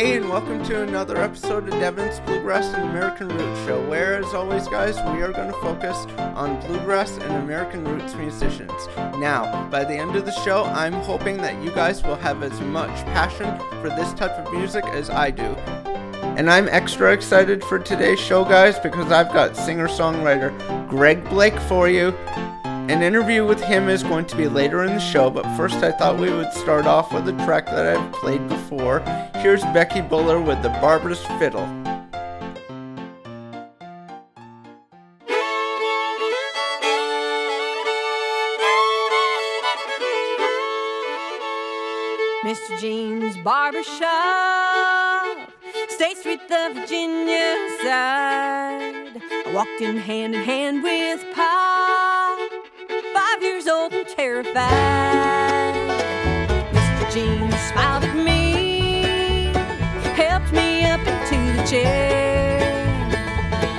Hey, and welcome to another episode of Devon's Bluegrass and American Roots Show, where, as always, guys, we are going to focus on bluegrass and American roots musicians. Now, by the end of the show, I'm hoping that you guys will have as much passion for this type of music as I do. And I'm extra excited for today's show, guys, because I've got singer songwriter Greg Blake for you. An interview with him is going to be later in the show, but first I thought we would start off with a track that I've played before. Here's Becky Buller with the Barber's Fiddle. Mr. Jean's Barbershop, State Street, the Virginia side. I walked in hand in hand with Pa, five years old and terrified. Mr. Jean smiled at me, helped me up into the chair.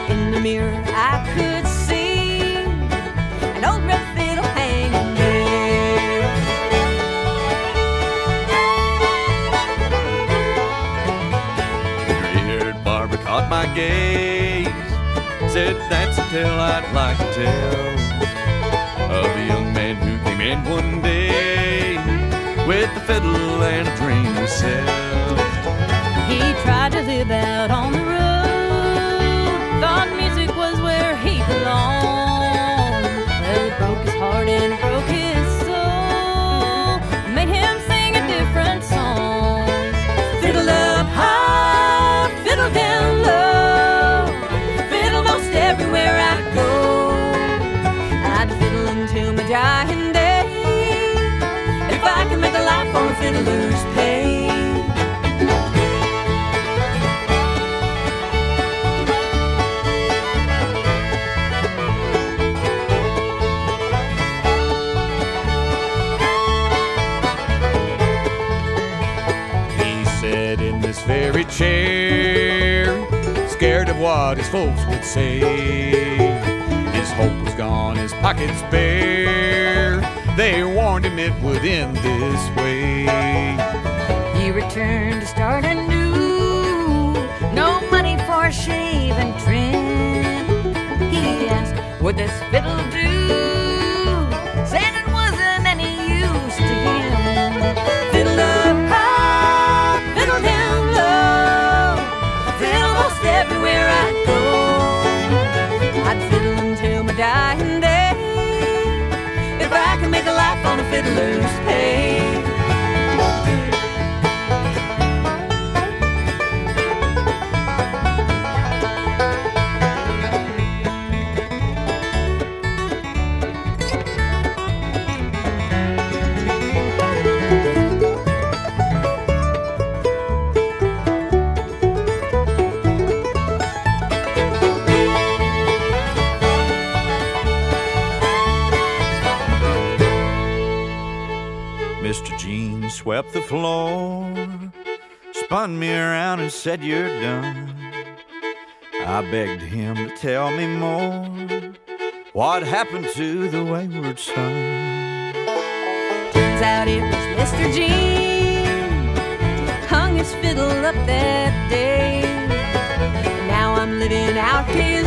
In the mirror, I could see an old red fiddle hanging there. The gray-haired barber caught my gaze. Said that's a tale I'd like to tell in one day with a fiddle and a dream sell. He tried to live out on the road. He sat in this very chair, scared of what his folks would say. His hope was gone, his pockets bare. They warned him it would end this way. He returned to start anew. No money for a shave and trim. He asked, Would this life said, You're done. I begged him to tell me more. What happened to the wayward son? Turns out it was Mr. Jean hung his fiddle up that day. Now I'm living out his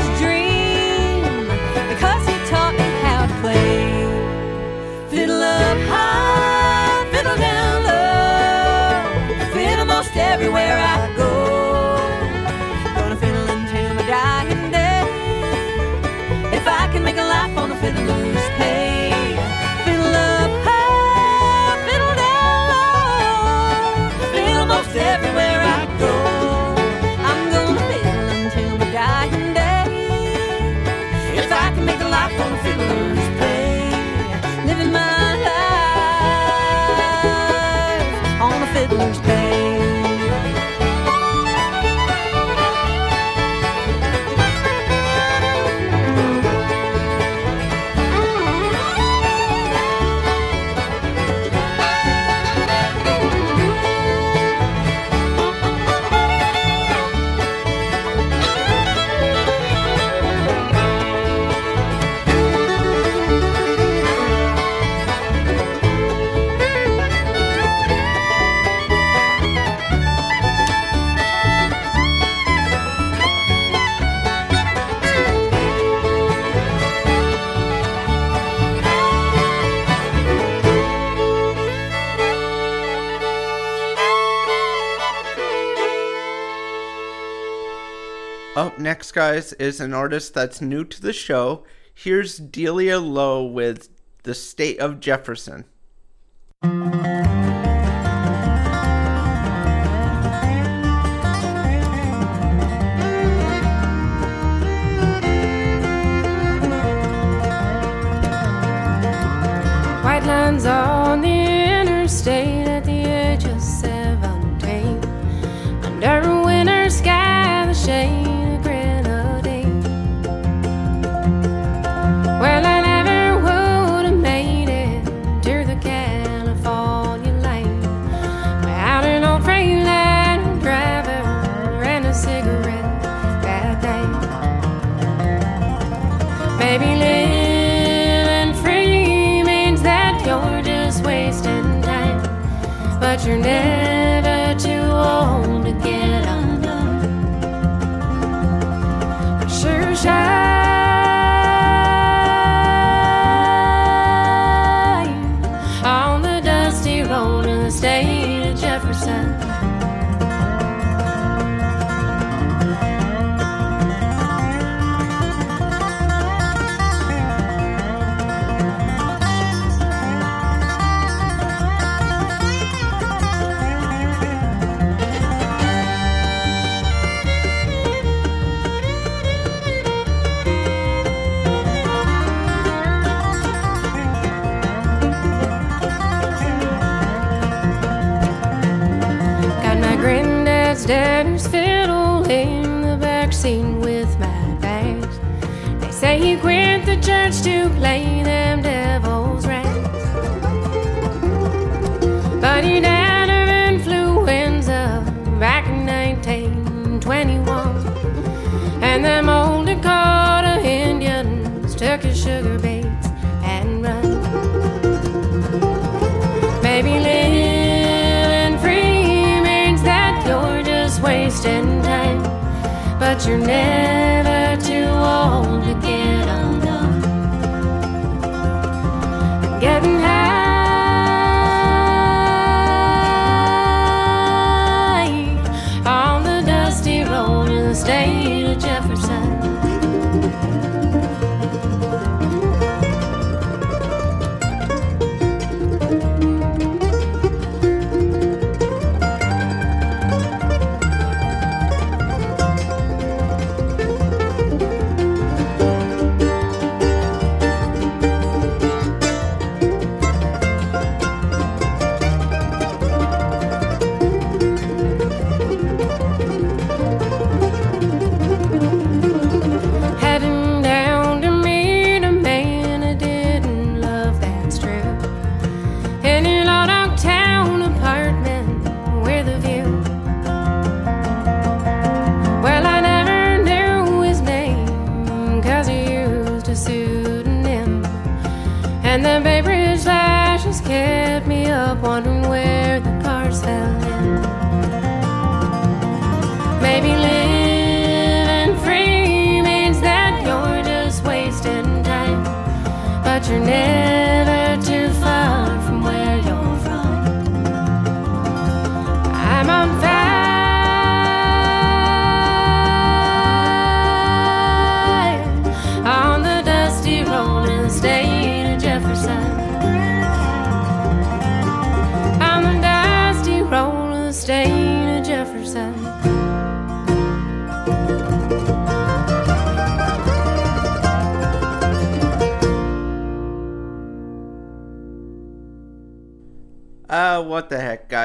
next, guys, is an artist that's new to the show. Here's Delia Lowe with The State of Jefferson.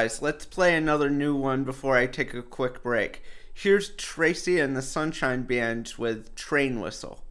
guys, let's play another new one before I take a quick break. Here's Tracy and the Sunshine Band with Train Whistle.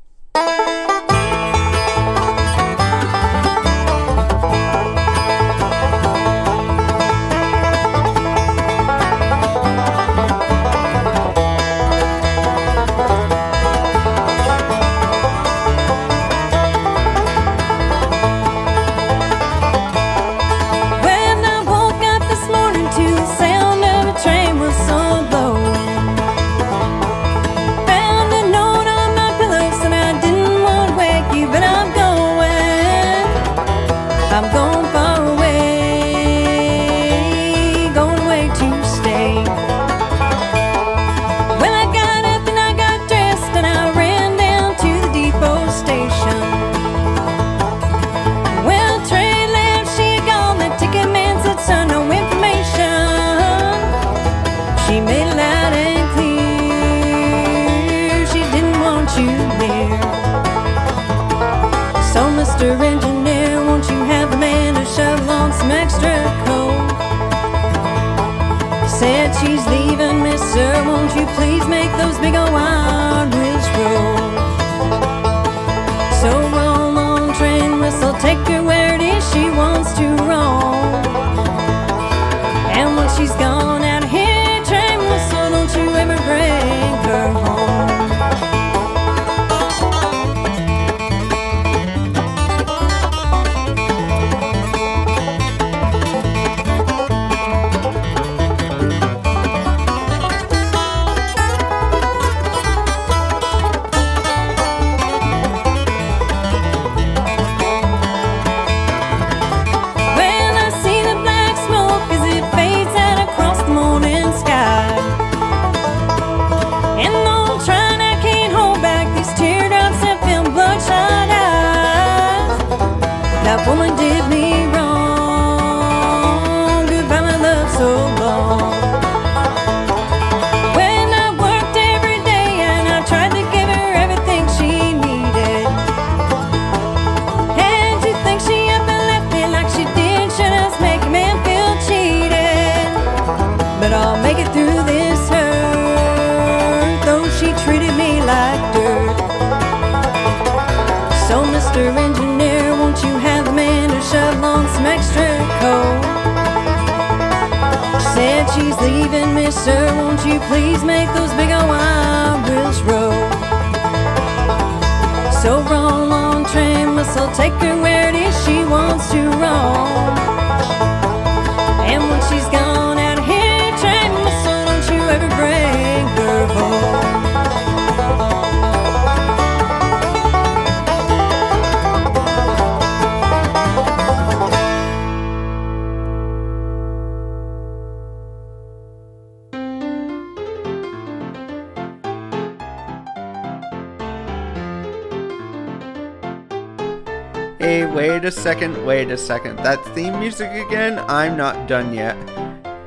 Hey, wait a second, wait a second. That theme music again? I'm not done yet.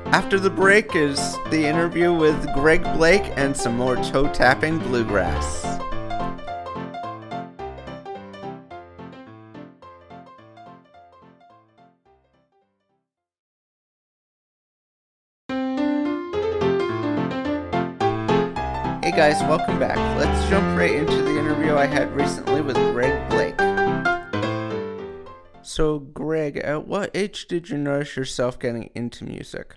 After the break is the interview with Greg Blake and some more toe tapping bluegrass. Hey guys, welcome back. Let's jump right into the interview I had recently with Greg. So, Greg, at what age did you notice yourself getting into music?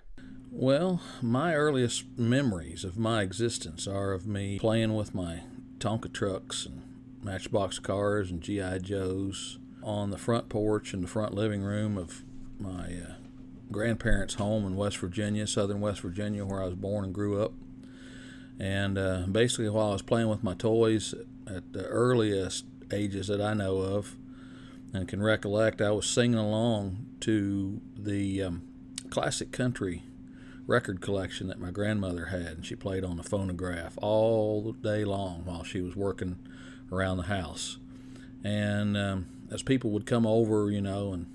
Well, my earliest memories of my existence are of me playing with my Tonka trucks and Matchbox cars and G.I. Joes on the front porch in the front living room of my uh, grandparents' home in West Virginia, southern West Virginia, where I was born and grew up. And uh, basically, while I was playing with my toys at the earliest ages that I know of and can recollect, I was singing along to the um, classic country record collection that my grandmother had. And she played on the phonograph all day long while she was working around the house. And um, as people would come over, you know, and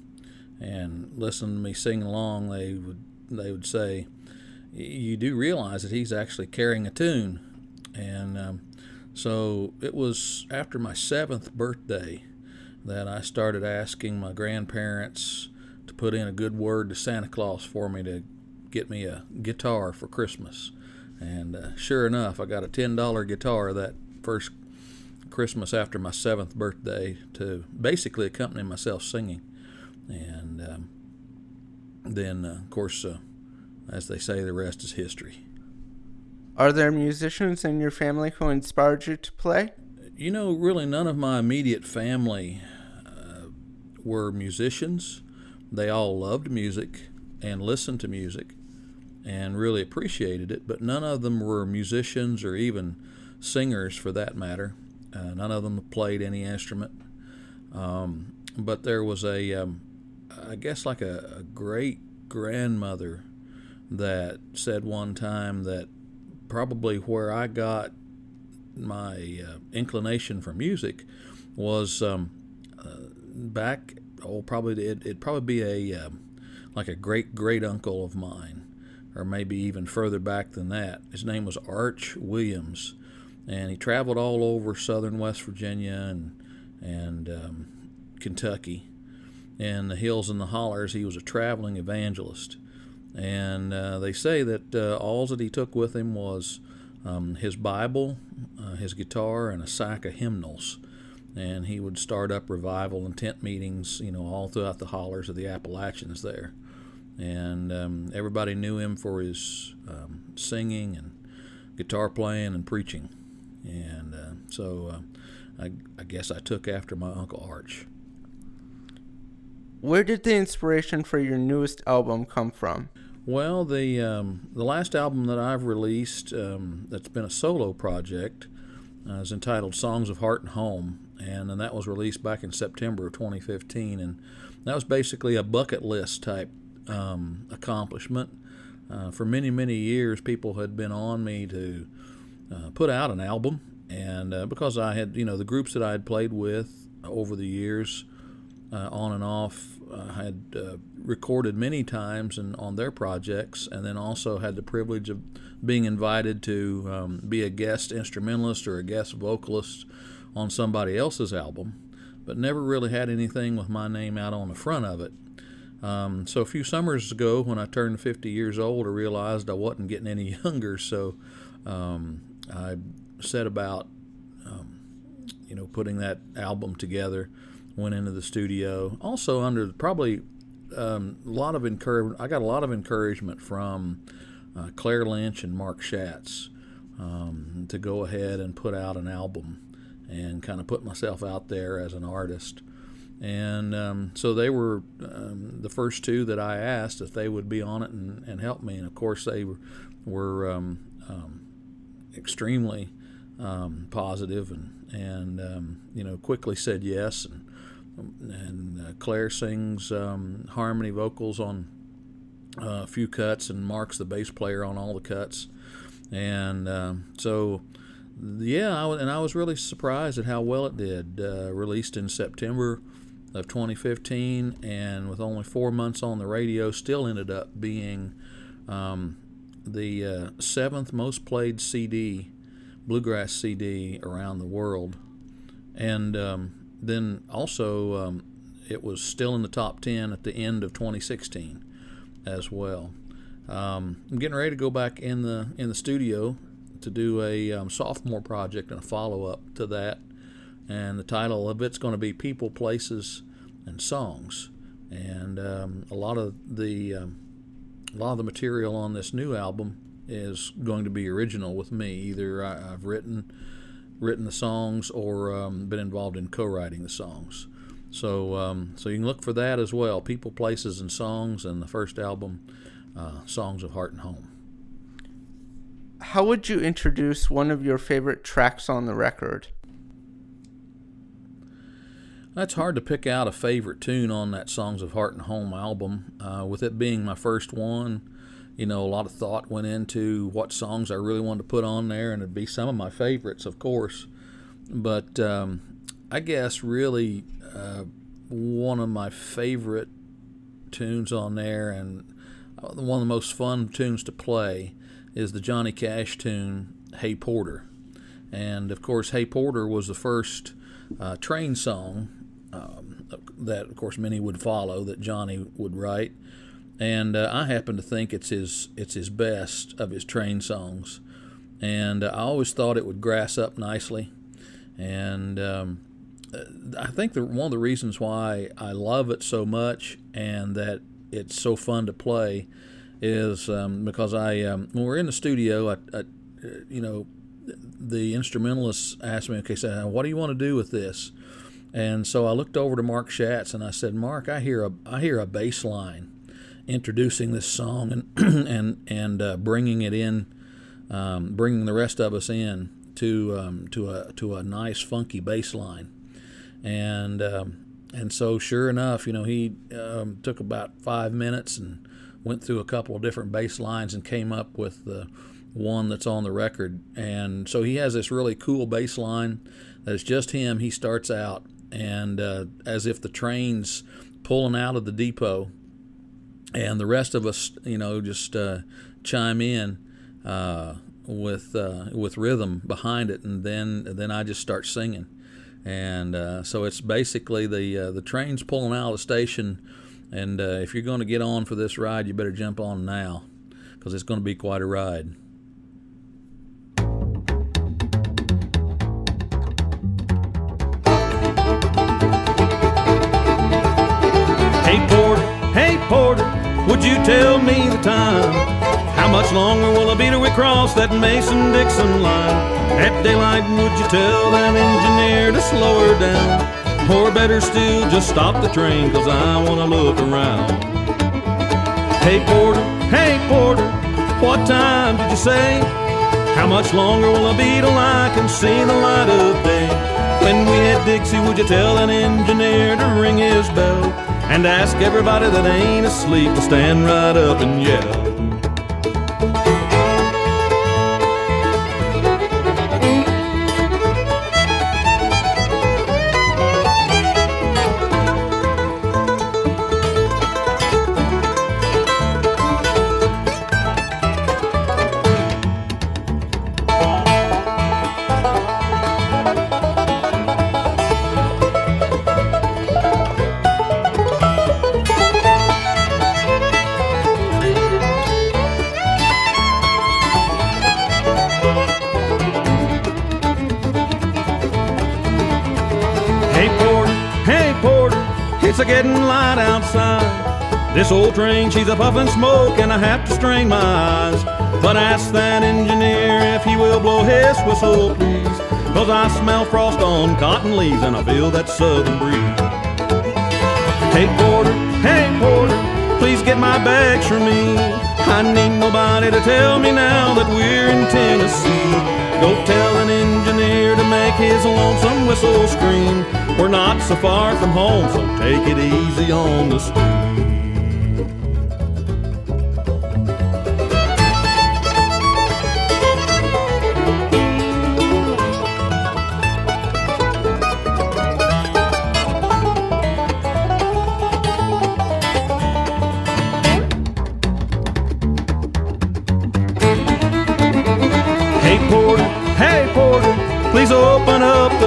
and listen to me sing along, they would they would say, "You do realize that he's actually carrying a tune." And um, so it was after my seventh birthday that I started asking my grandparents to put in a good word to Santa Claus for me to get me a guitar for Christmas. And uh, sure enough, I got a $10 guitar that first Christmas after my seventh birthday to basically accompany myself singing. And um, then, uh, of course, uh, as they say, the rest is history. Are there musicians in your family who inspired you to play? You know, really, none of my immediate family uh, were musicians. They all loved music and listened to music and really appreciated it, but none of them were musicians or even singers for that matter. Uh, none of them played any instrument. Um, but there was a, um, I guess, like a, a great grandmother that said one time that probably where I got my uh, inclination for music was um, uh, back. Oh, probably it, it'd probably be a um, like a great great uncle of mine, or maybe even further back than that. His name was Arch Williams, and he traveled all over southern West Virginia and and um, Kentucky. and the hills and the hollers, he was a traveling evangelist. And uh, they say that uh, all that he took with him was um, his Bible, uh, his guitar, and a sack of hymnals. And he would start up revival and tent meetings, you know, all throughout the hollers of the Appalachians there. And um, everybody knew him for his um, singing and guitar playing and preaching. And uh, so uh, I, I guess I took after my Uncle Arch. Where did the inspiration for your newest album come from? Well, the um, the last album that I've released um, that's been a solo project uh, is entitled "Songs of Heart and Home," and, and that was released back in September of 2015, and that was basically a bucket list type um, accomplishment. Uh, for many many years, people had been on me to uh, put out an album, and uh, because I had you know the groups that I had played with over the years, uh, on and off, uh, had uh, recorded many times and on their projects, and then also had the privilege of being invited to um, be a guest instrumentalist or a guest vocalist on somebody else's album, but never really had anything with my name out on the front of it. Um, so a few summers ago, when I turned 50 years old, I realized I wasn't getting any younger. So um, I set about, um, you know, putting that album together. Went into the studio, also under probably um, a lot of encouragement. I got a lot of encouragement from uh, Claire Lynch and Mark Schatz um, to go ahead and put out an album and kind of put myself out there as an artist. And um, so they were um, the first two that I asked if they would be on it and, and help me. And of course, they were, were um, um, extremely positive and, and you know, quickly said yes. And, and uh, Claire sings harmony vocals on uh, a few cuts, and Mark's the bass player on all the cuts. And so yeah, I, and I was really surprised at how well it did. Uh, released in September of 2015, and with only four months on the radio, still ended up being um, the uh, seventh most played CD, bluegrass CD around the world. And um, then also, um, it was still in the top 10 at the end of 2016 as well. Um, I'm getting ready to go back in the in the studio to do a um, sophomore project and a follow up to that and the title of it's going to be People, Places, and Songs. And um, a lot of the um, a lot of the material on this new album is going to be original with me. Either I, have written written the songs or um, been involved in co-writing the songs. So um, so you can look for that as well. People, Places, and Songs, and the first album, uh, Songs of Heart and Home. How would you introduce one of your favorite tracks on the record? That's hard to pick out a favorite tune on that Songs of Heart and Home album. Uh, with it being my first one, you know, a lot of thought went into what songs I really wanted to put on there, and it'd be some of my favorites, of course. But um, I guess really uh, one of my favorite tunes on there, and uh, one of the most fun tunes to play, is the Johnny Cash tune "Hey Porter." And of course, "Hey Porter" was the first uh, train song um, that, of course, many would follow that Johnny would write, and uh, I happen to think it's his it's his best of his train songs, and uh, I always thought it would grass up nicely, and um, I think the, one of the reasons why I love it so much and that it's so fun to play is um, because I um, when we're in the studio, I, I, you know, the instrumentalist asked me, okay, so what do you want to do with this? And so I looked over to Mark Schatz and I said, Mark, I hear a I hear a bass line introducing this song and and and uh, bringing it in, um, bringing the rest of us in to um, to a to a nice funky bass line, and um, and so sure enough, you know, he um, took about five minutes and went through a couple of different bass lines and came up with the one that's on the record. And so he has this really cool bass line that is just him. He starts out and uh, as if the train's pulling out of the depot, and the rest of us, you know, just uh, chime in uh, with uh, with rhythm behind it, and then then I just start singing, and uh, so it's basically the uh, the train's pulling out of the station, and if you're going to get on for this ride, you better jump on now, because it's going to be quite a ride. Hey Porter, hey Porter, would you tell me the time? How much longer will it be till we cross that Mason-Dixon line? At daylight, would you tell that engineer to slow her down? Or better still, just stop the train, cause I wanna look around. Hey Porter, hey Porter, what time did you say? How much longer will it be till I can see the light of day? When we hit Dixie, would you tell that engineer to ring his bell? And ask everybody that ain't asleep to stand right up and yell. Getting light outside. This old train, she's a puffin' smoke, and I have to strain my eyes. But ask that engineer if he will blow his whistle, please. Cause I smell frost on cotton leaves, and I feel that southern breeze. Hey Porter, hey Porter, please get my bags for me. I need nobody to tell me now that we're in Tennessee. Go tell an engineer make his lonesome whistle scream. We're not so far from home, so take it easy on the street.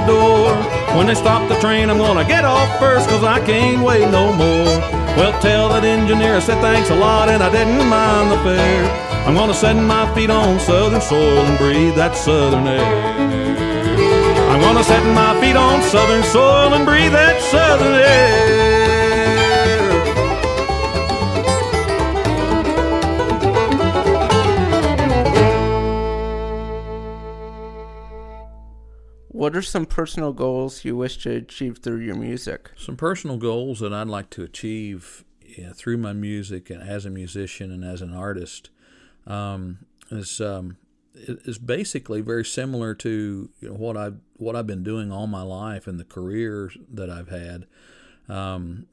Door. When they stop the train, I'm gonna get off first, cause I can't wait no more. Well, tell that engineer I said thanks a lot and I didn't mind the fare. I'm gonna set my feet on southern soil and breathe that southern air. I'm gonna set my feet on southern soil and breathe that southern air. What are some personal goals you wish to achieve through your music? Some personal goals that I'd like to achieve yeah, through my music and as a musician and as an artist um, is um, is basically very similar to you know, what I've what I've been doing all my life and the career that I've had. Um,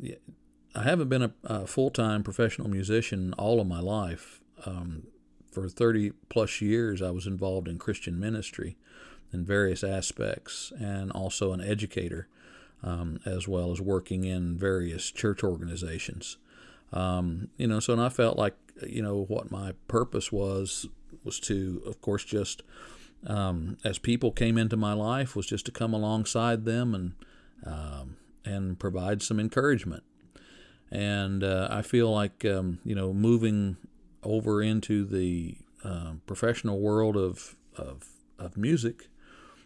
I haven't been a, a full time professional musician all of my life. Um, for 30 plus years, I was involved in Christian ministry in various aspects and also an educator, um, as well as working in various church organizations. Um, you know, so and I felt like, you know, what my purpose was was to, of course, just um, as people came into my life, was just to come alongside them and um, and provide some encouragement. And uh, I feel like, um, you know, moving over into the uh, professional world of, of, of music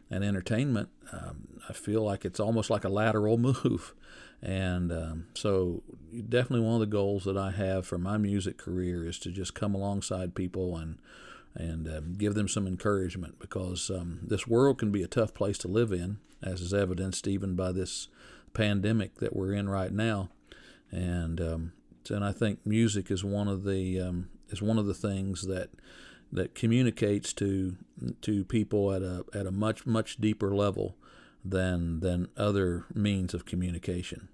and entertainment, um, I feel like it's almost like a lateral move. And um, so, definitely one of the goals that I have for my music career is to just come alongside people and and um, give them some encouragement because um, this world can be a tough place to live in, as is evidenced even by this pandemic that we're in right now. And um, and I think music is one of the is one of the things that that communicates to to people at a at a much much deeper level than than other means of communication.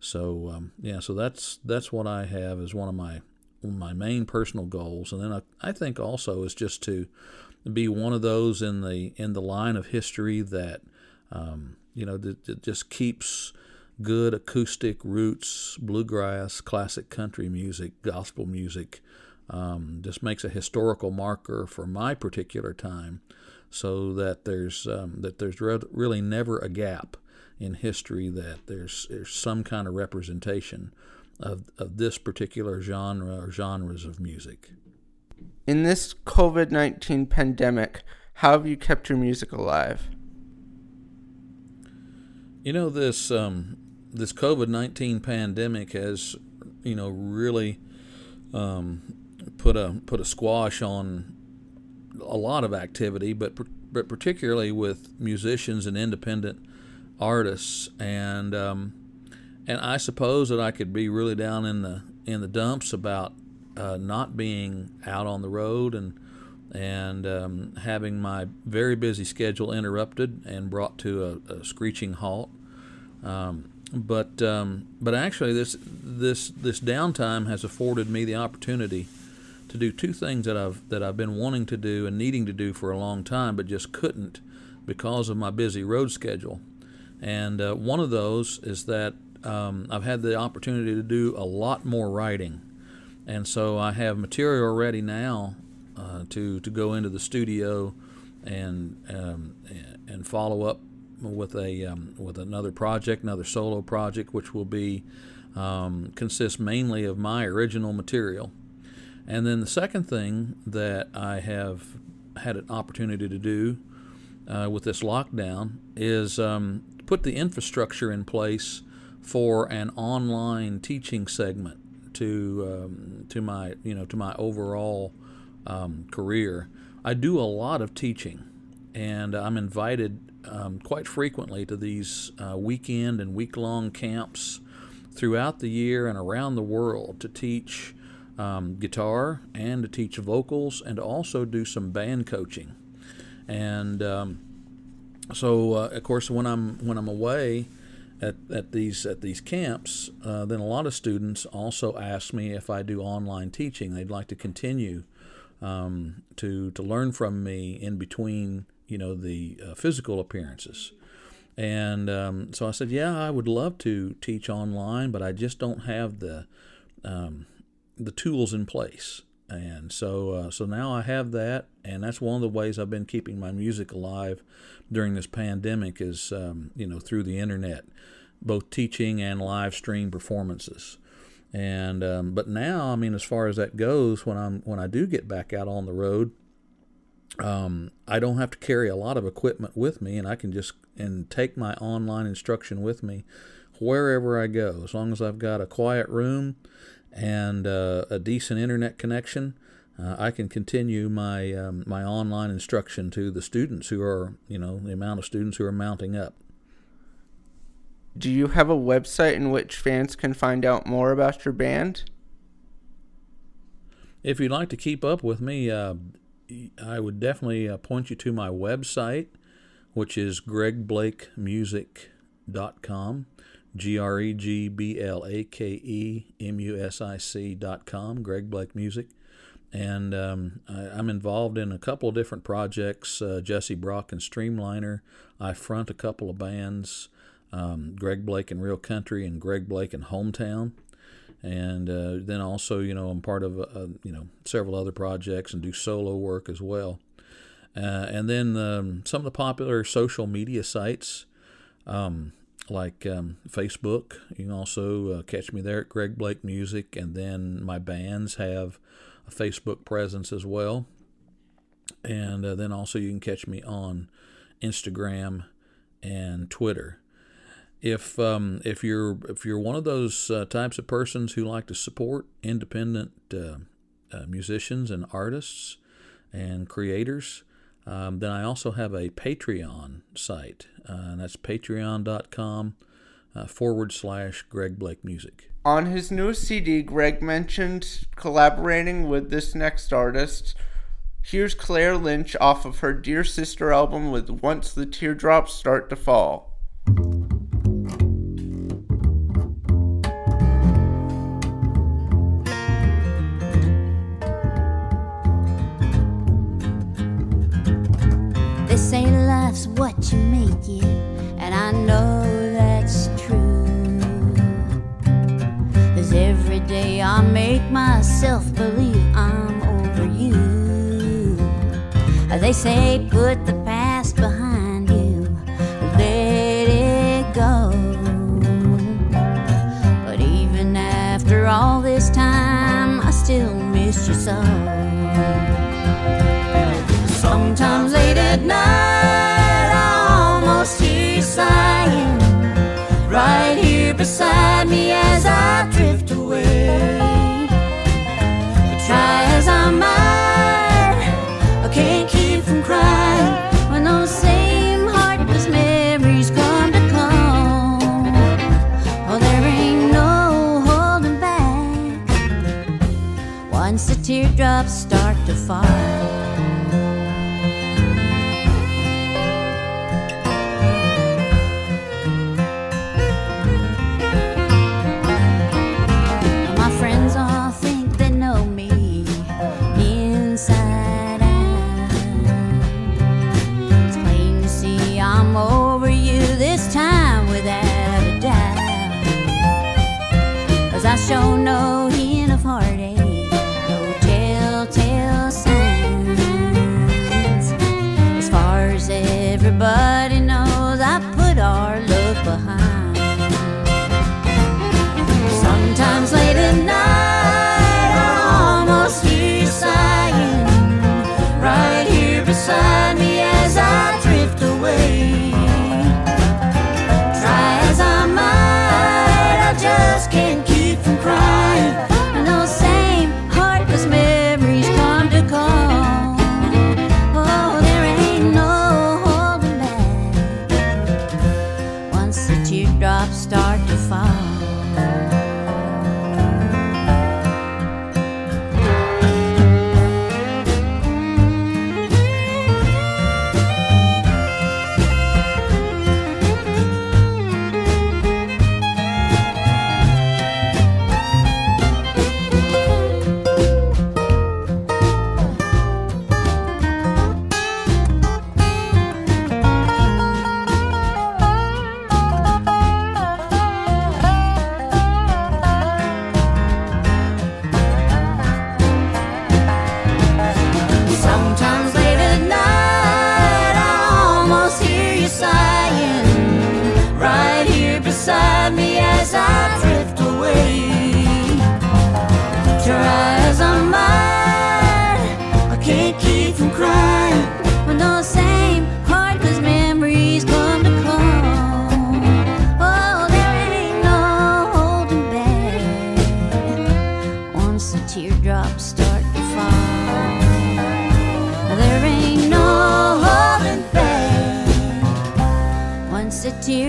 So um, yeah, so that's that's what I have as one of my my main personal goals, and then I, I think also is just to be one of those in the in the line of history that um, you know that, that just keeps good acoustic roots, bluegrass, classic country music, gospel music. Um, just makes a historical marker for my particular time, so that there's um, that there's re- really never a gap in history that there's there's some kind of representation of, of this particular genre or genres of music. In this COVID 19 pandemic, how have you kept your music alive? You know, this, um, this COVID 19 pandemic has, you know, really um, put, a, put a squash on a lot of activity, but, but particularly with musicians and independent artists. And, um, and I suppose that I could be really down in the in the dumps about uh, not being out on the road and and um, having my very busy schedule interrupted and brought to a, a screeching halt. Um, but um, but actually, this this this downtime has afforded me the opportunity to do two things that I've that I've been wanting to do and needing to do for a long time, but just couldn't because of my busy road schedule. And uh, one of those is that um, I've had the opportunity to do a lot more writing, and so I have material ready now uh, to to go into the studio and um, and follow up with a um, with another project, another solo project, which will be um, consist mainly of my original material. And then the second thing that I have had an opportunity to do uh, with this lockdown is um, put the infrastructure in place for an online teaching segment to um, to my you know to my overall um, career. I do a lot of teaching, and I'm invited um, quite frequently to these uh, weekend and week long camps throughout the year and around the world to teach um, guitar and to teach vocals and to also do some band coaching. And um, so, uh, of course, when I'm when I'm away at, at these at these camps, uh, then a lot of students also ask me if I do online teaching. They'd like to continue um, to to learn from me in between, you know, the uh, physical appearances. And um, so I said, yeah, I would love to teach online, but I just don't have the um, the tools in place. And so, uh, so now I have that, and that's one of the ways I've been keeping my music alive during this pandemic is, um, you know, through the internet, both teaching and live stream performances. And um, but now, I mean, as far as that goes, when I'm when I do get back out on the road, um, I don't have to carry a lot of equipment with me, and I can just and take my online instruction with me wherever I go, as long as I've got a quiet room and uh, a decent internet connection, uh, I can continue my um, my online instruction to the students who are, you know, the amount of students who are mounting up. Do you have a website in which fans can find out more about your band? If you'd like to keep up with me, uh, I would definitely uh, point you to my website, which is gregblakemusic.com. G R E G B L A K E M U S I C dot com, Greg Blake Music. And um, I, am involved in a couple of different projects uh, Jesse Brock and Streamliner. I front a couple of bands um, Greg Blake and Real Country and Greg Blake and Hometown. And uh, then also, you know, I'm part of, uh, you know, several other projects and do solo work as well. Uh, and then um, some of the popular social media sites. Um, like um, Facebook. You can also uh, catch me there at Greg Blake Music, and then my bands have a Facebook presence as well. And uh, then also you can catch me on Instagram and Twitter. If um, if you're if you're one of those uh, types of persons who like to support independent uh, uh, musicians and artists and creators, um, then I also have a Patreon site, uh, and that's patreon.com uh, forward slash Greg Blake Music. On his new CD, Greg mentioned collaborating with this next artist. Here's Claire Lynch off of her Dear Sister album with Once the Teardrops Start to Fall. Say far.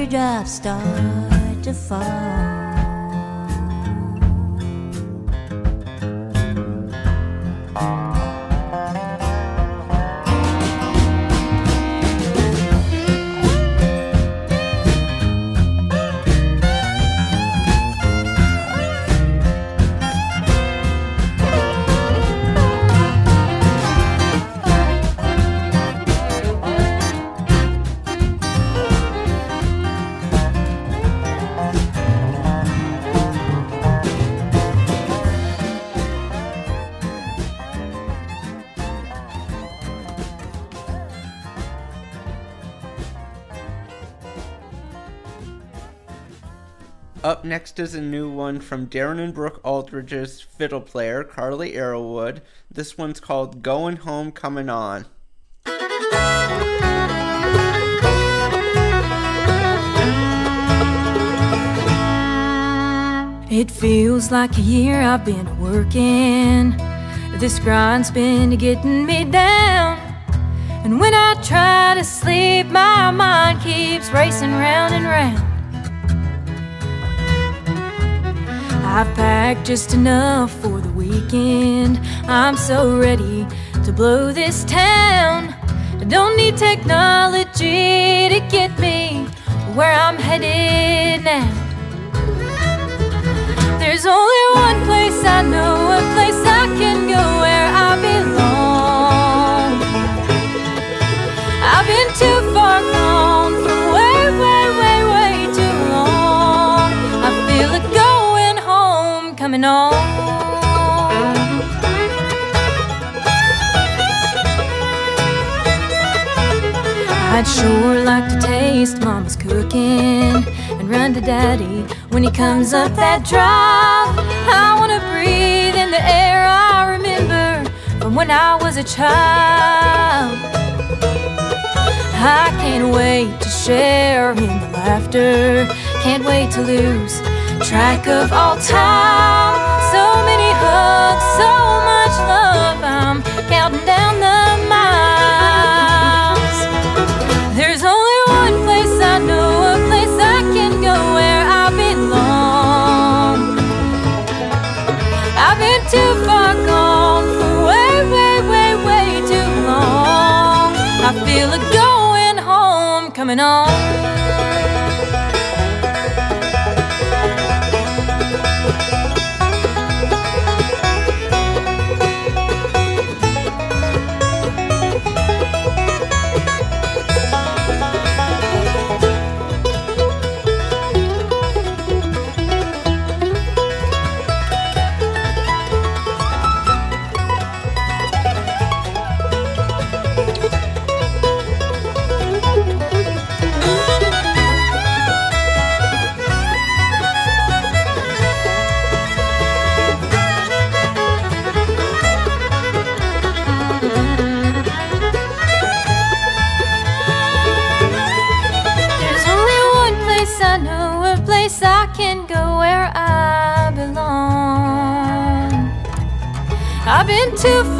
teardrops start to fall. next is a new one from Darin and Brooke Aldridge's fiddle player, Carley Arrowood. This one's called Going Home Coming On. It feels like a year I've been working. This grind's been getting me down. And when I try to sleep, my mind keeps racing round and round. I've packed just enough for the weekend. I'm so ready to blow this town. I don't need technology to get me where I'm headed now. There's only one place I know, a place I can go. I'd sure like to taste mama's cooking and run to daddy when he comes up that drive. I wanna breathe in the air I remember from when I was a child. I can't wait to share in the laughter, can't wait to lose track of all time.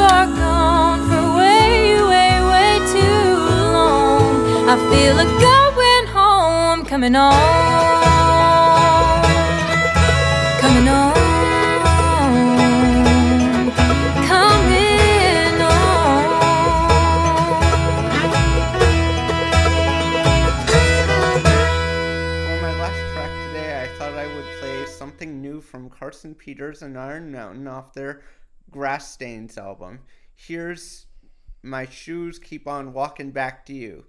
Far gone for way, way, way too long. I feel a going home coming on. Coming on. Coming on. For my last track today, I thought I would play something new from Carson Peters and Iron Mountain off their Grass Stains album. Here's My Shoes Keep On Walking Back to You.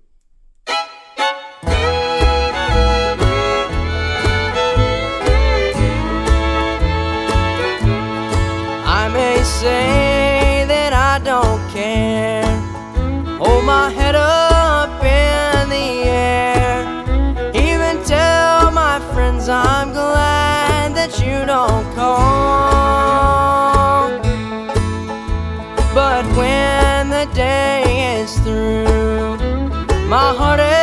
I may say that I don't care. Hold my head up in the air. Even tell my friends I'm glad that you don't call. My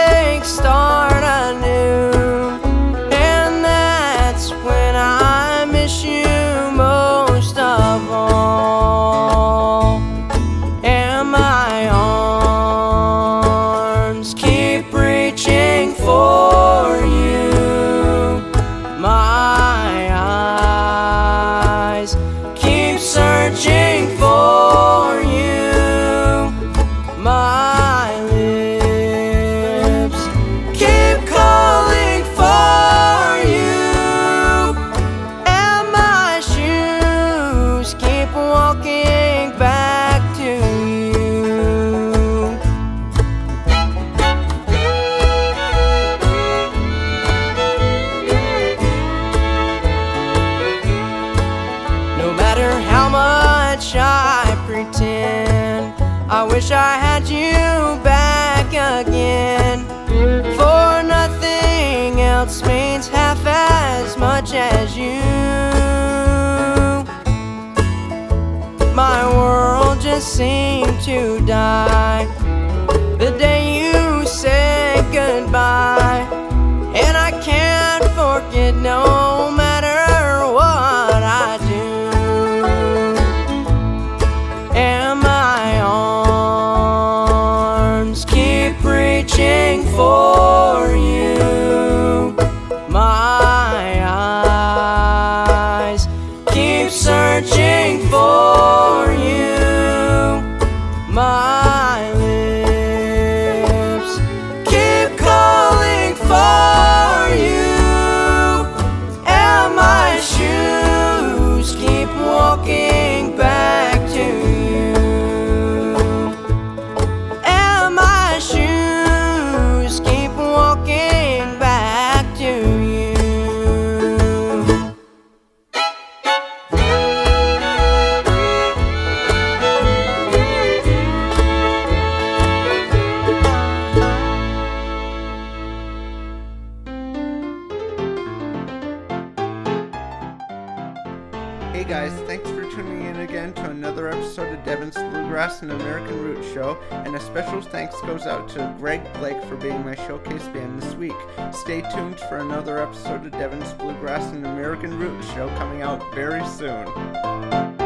Stay tuned for another episode of Devon's Bluegrass and American Root Show coming out very soon.